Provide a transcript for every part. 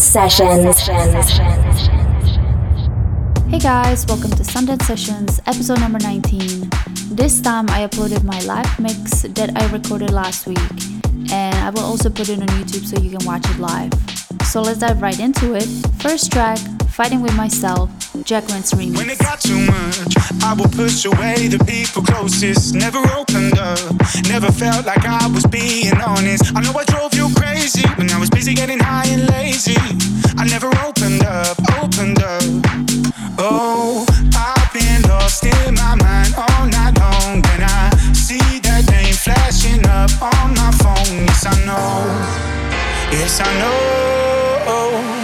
Sessions. Hey guys, welcome to Sundance Sessions, episode number 19. This time I uploaded my live mix that I recorded last week, and I will also put it on YouTube so you can watch it live. So let's dive right into it. First track, Fighting with Myself, Jack Rance remix. When it got too much, I would push away the people closest. Never opened up, never felt like I was being honest. I know I drove you crazy when I was busy getting high and lazy. I never opened up, opened up. Oh, I've been lost in my mind all night long. When I see that name flashing up on my phone, yes I know, yes I know.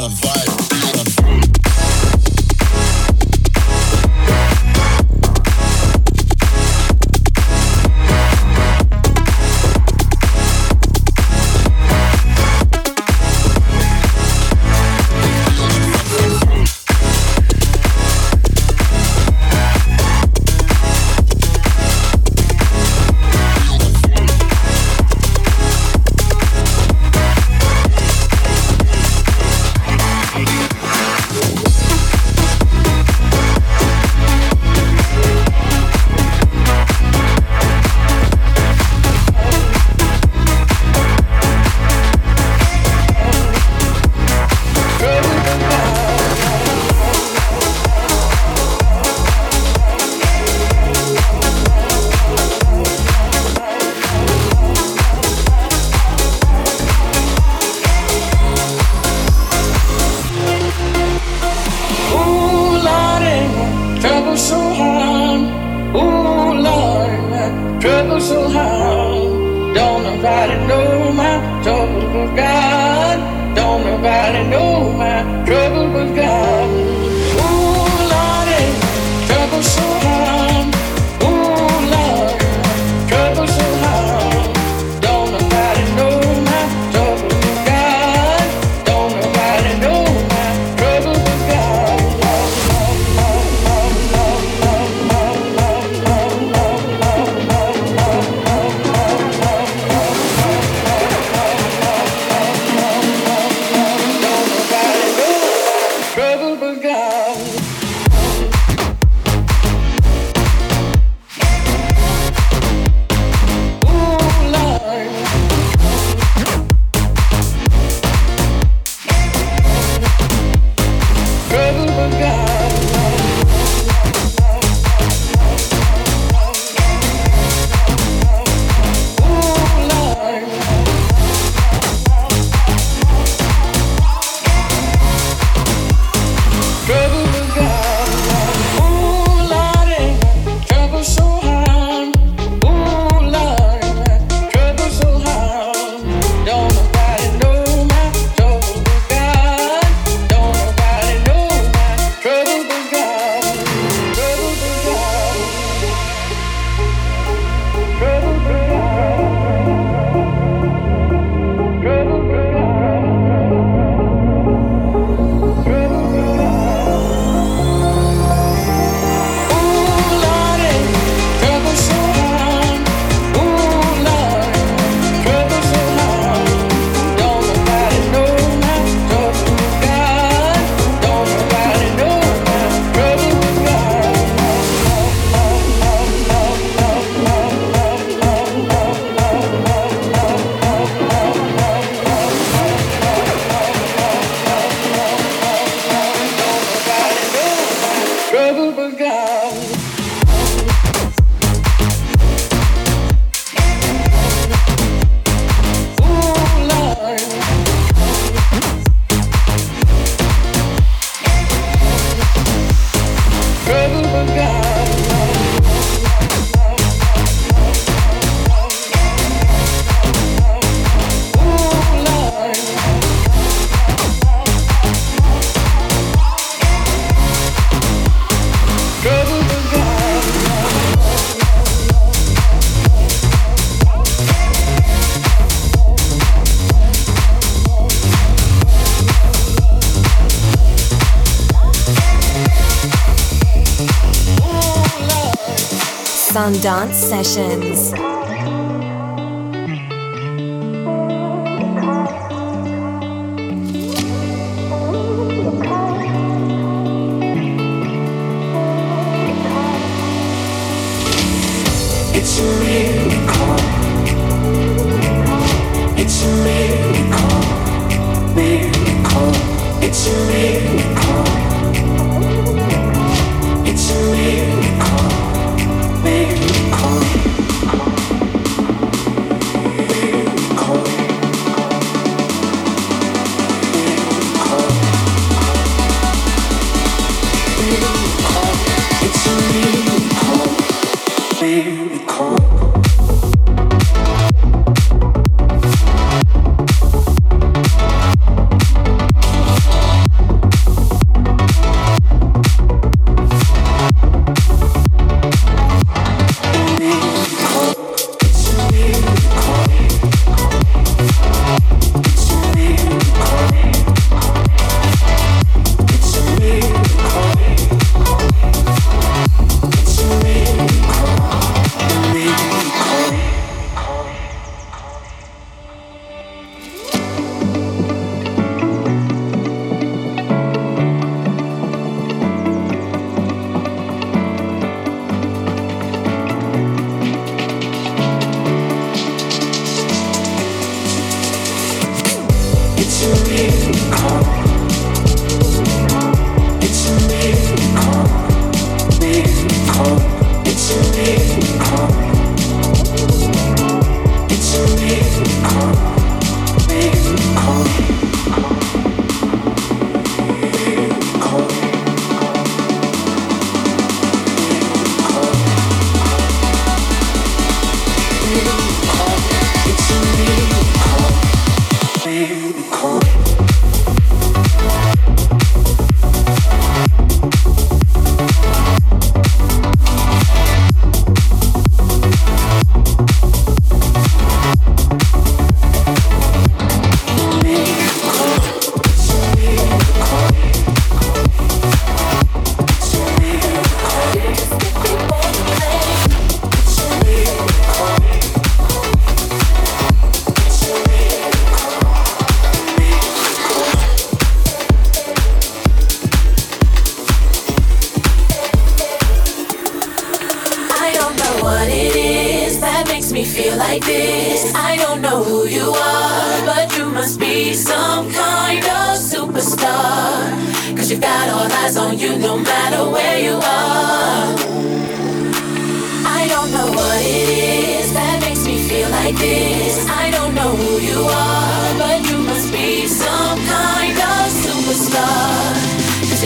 the vibe. forgot. Sundance Sessions.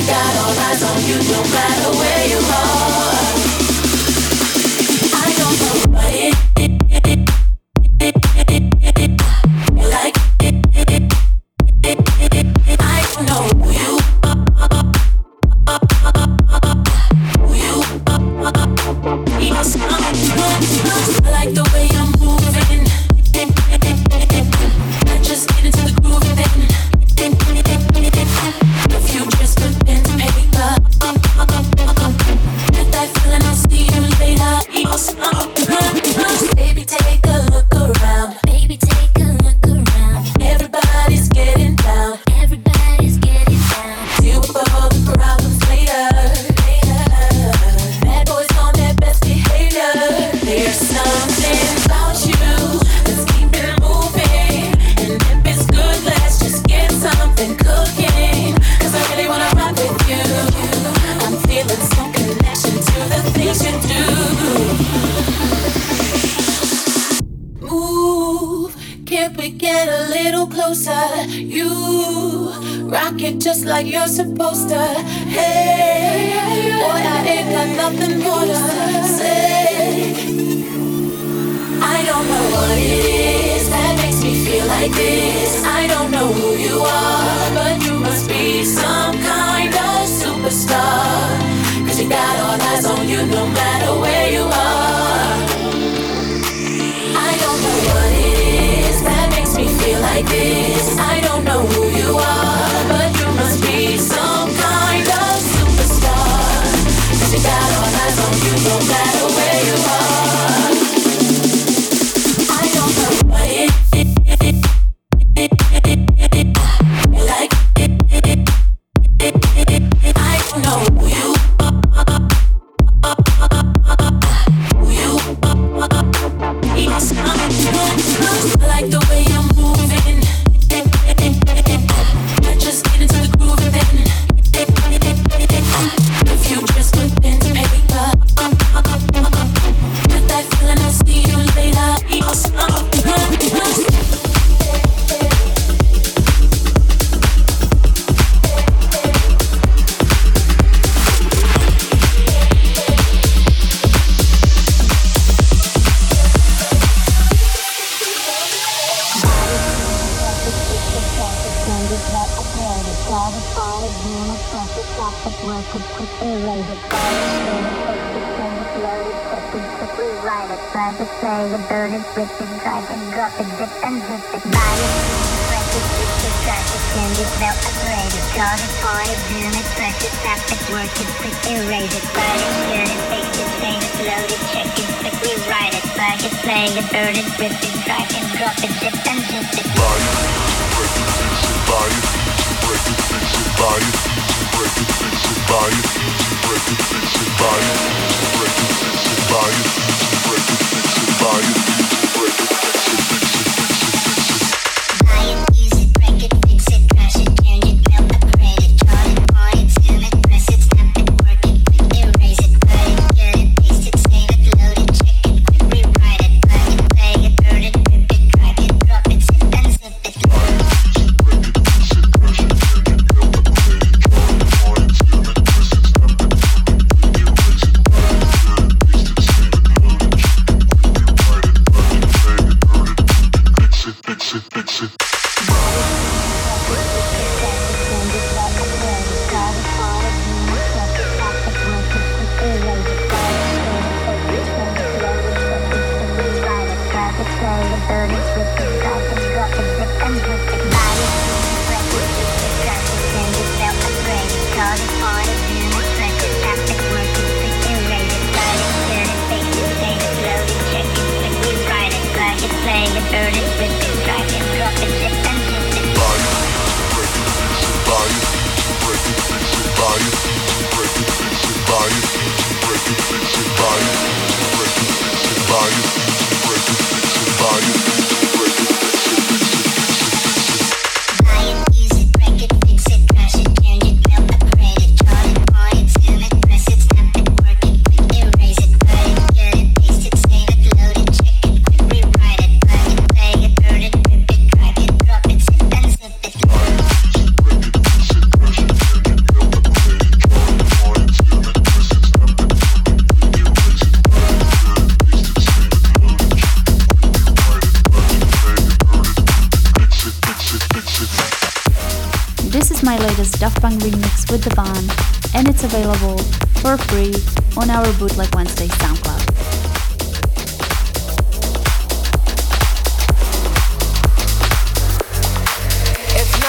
got all eyes on you, no matter where you are. back.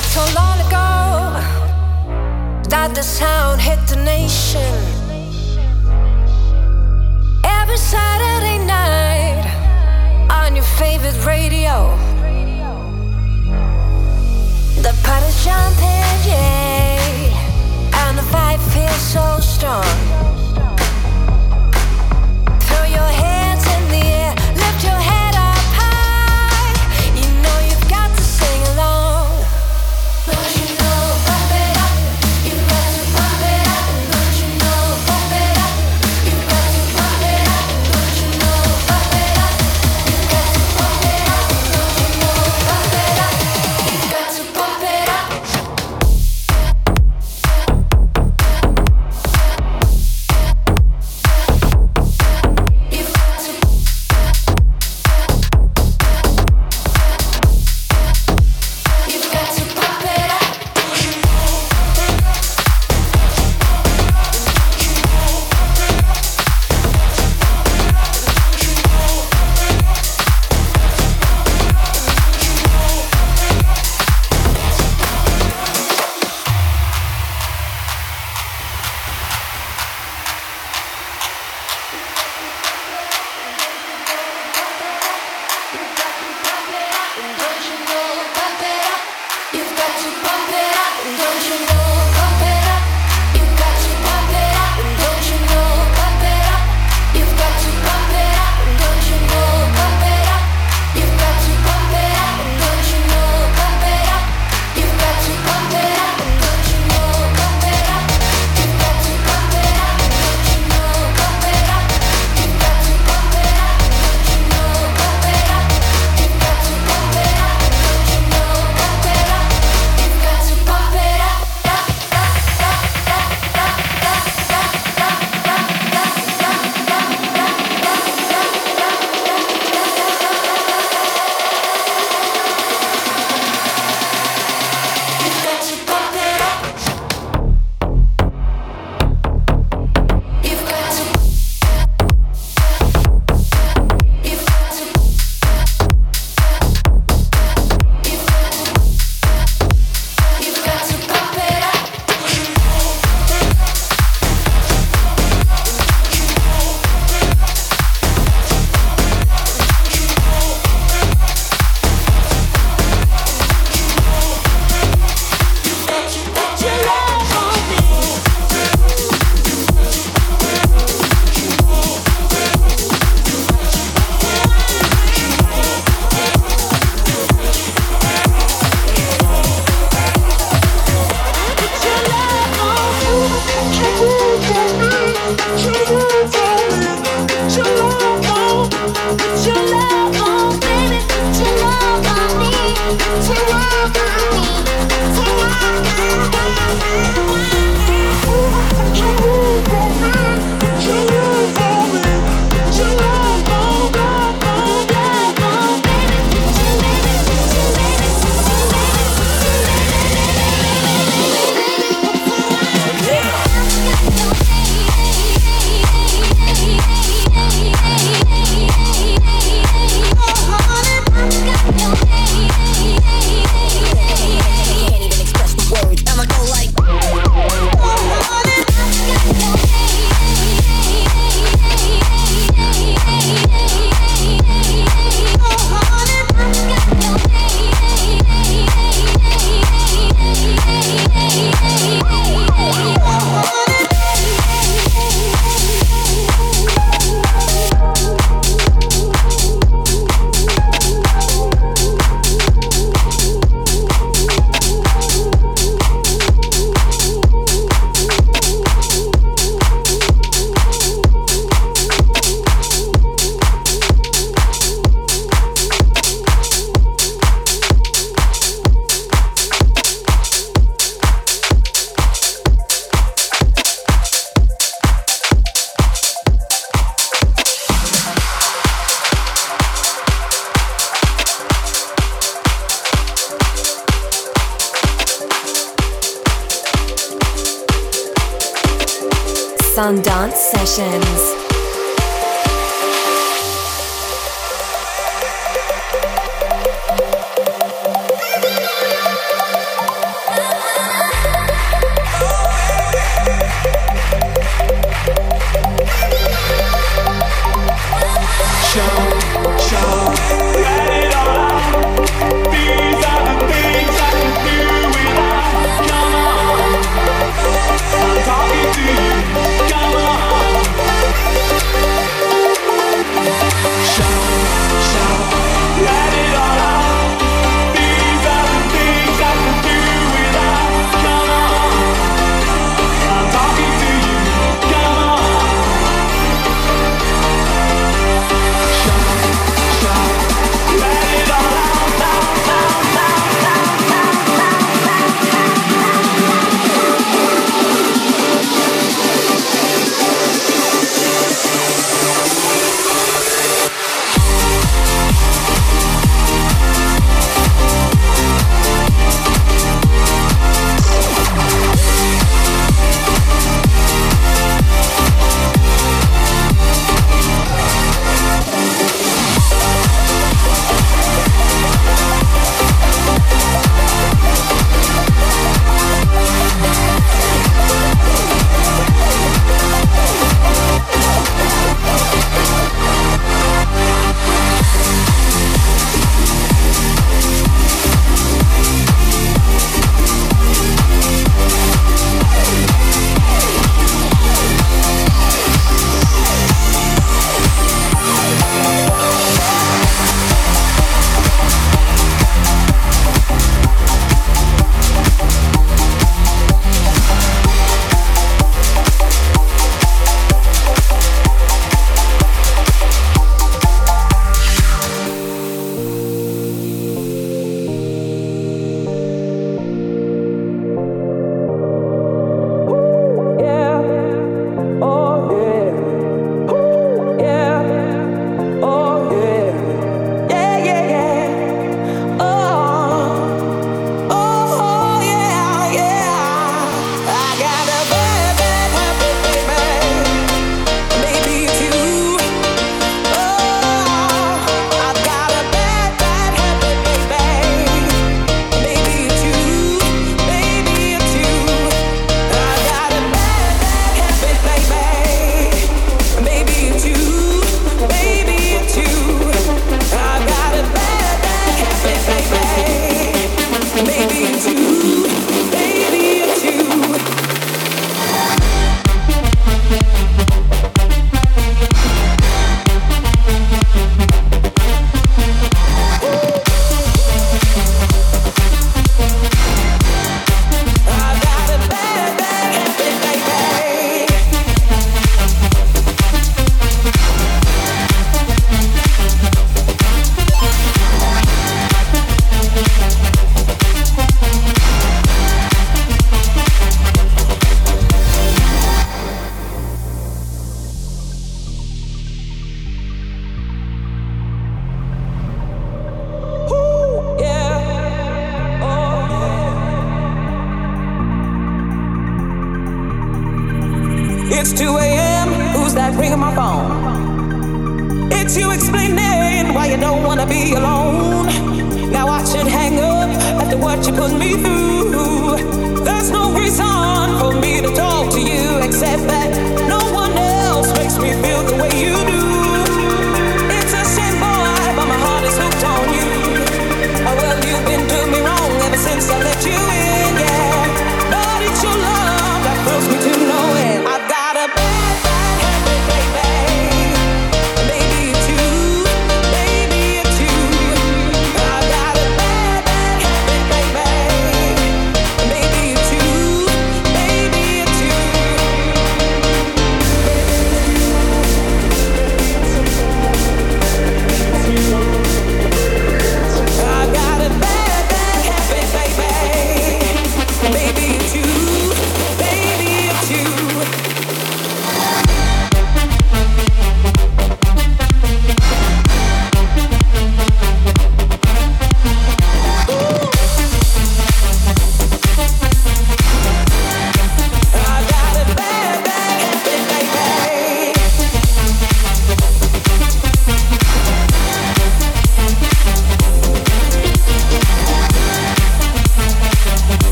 not so long ago that the sound hit the nation. Every Saturday night on your favorite radio, the party's jumping, yeah, and the vibe feels so strong.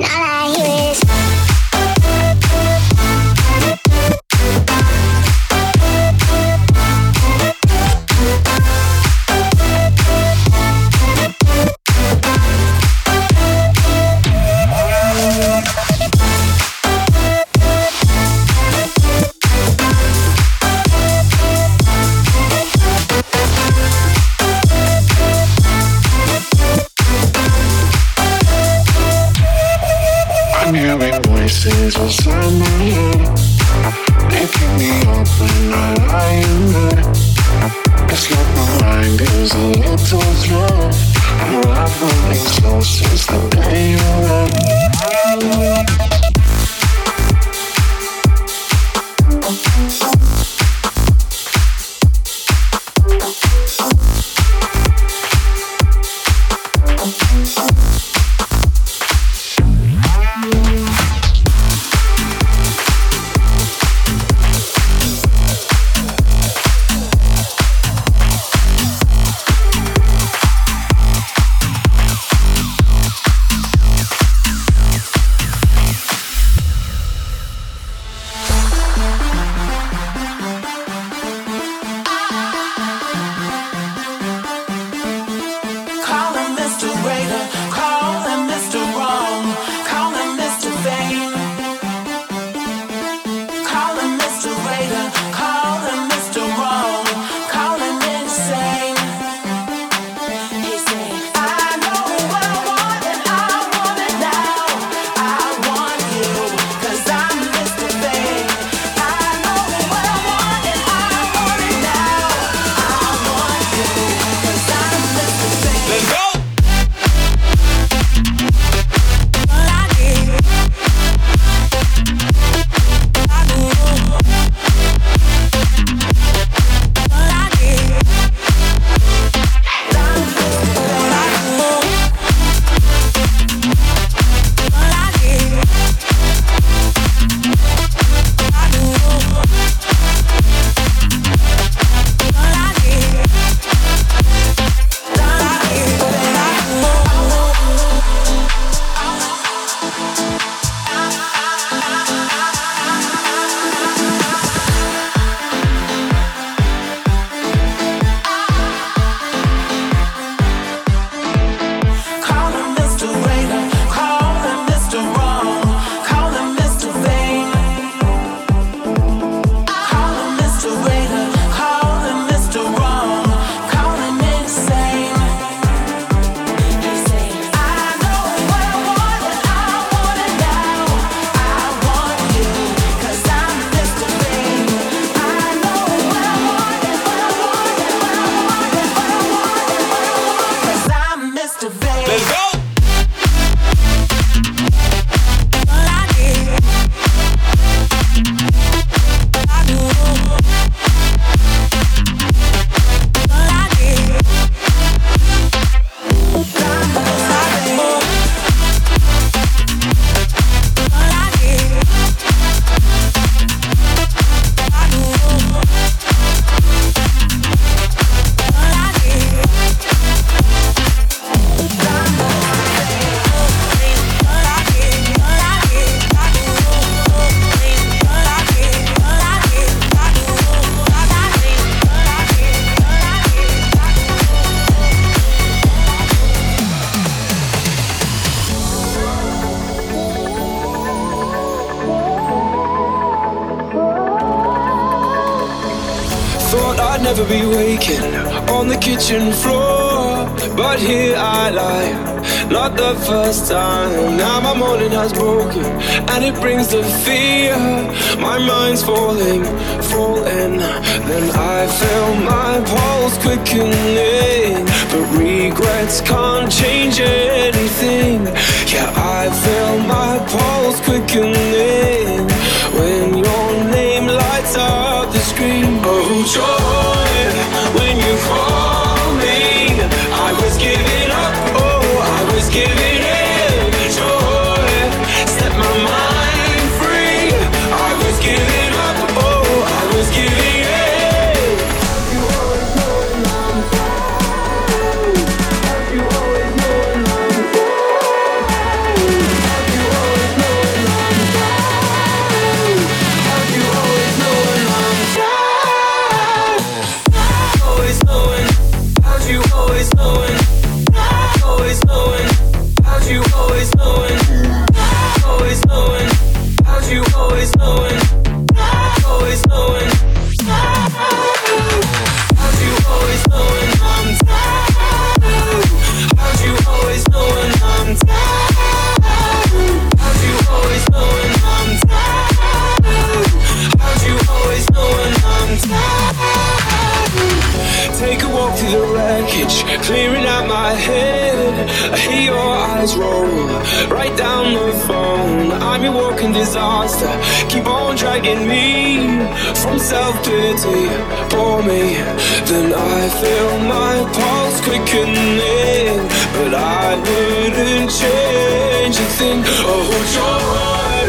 not floor, but here I lie. Not the first time. Now my morning has broken, and it brings the fear. My mind's falling, falling. Then I feel my pulse quickening, but regrets can't change anything. Yeah, I feel my pulse quickening when your name lights up the screen. Oh, joy, disaster, keep on dragging me from self pity. Pour me, then I feel my pulse quickening, but I wouldn't change a thing. Oh, joy,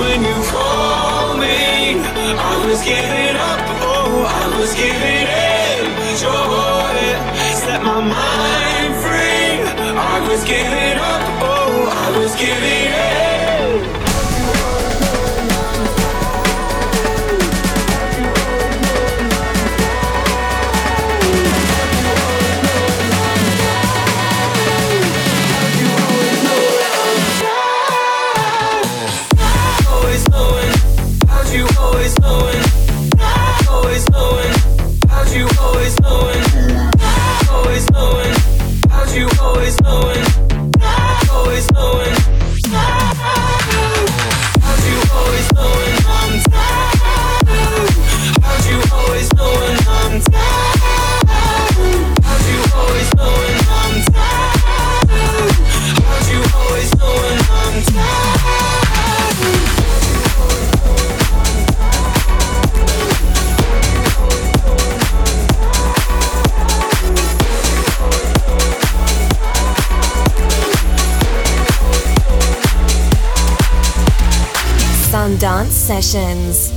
when you call me, I was giving up. Oh, I was giving in. Joy, set my mind free. I was giving up. Oh, I was giving in. Sessions.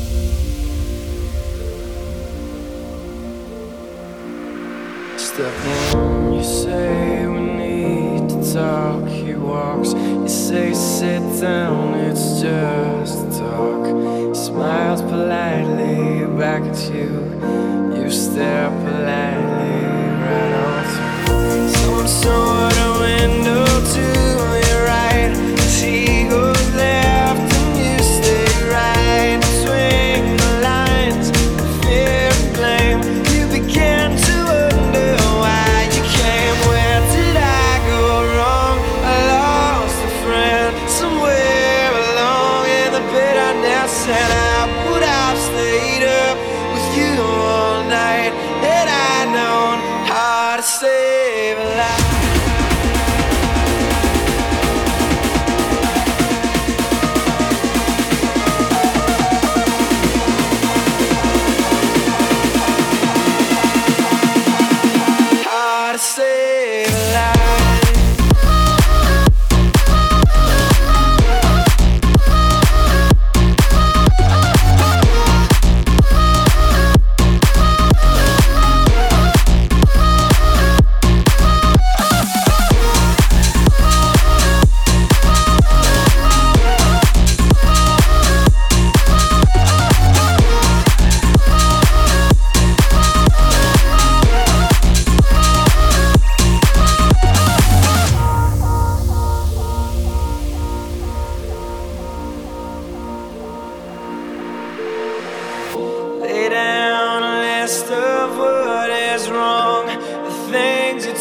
Step one, you say we need to talk. He walks, you say sit down, it's just talk. He smiles politely back at you. You stare politely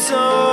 it's.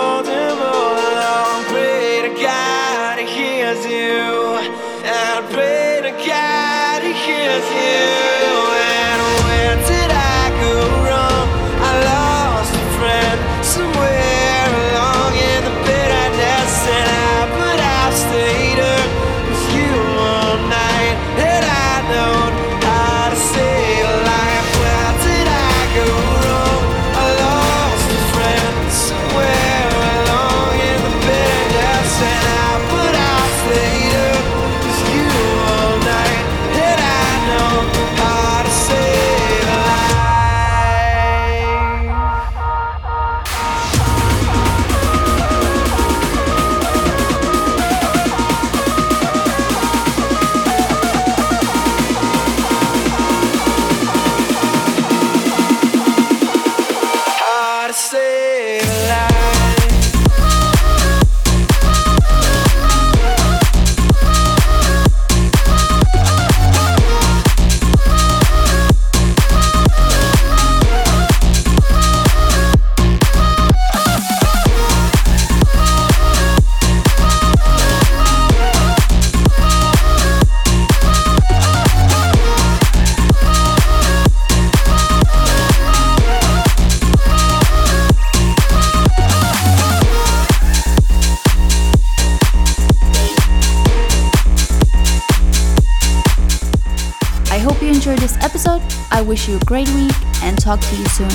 You a great week and talk to you soon.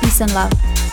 Peace and love.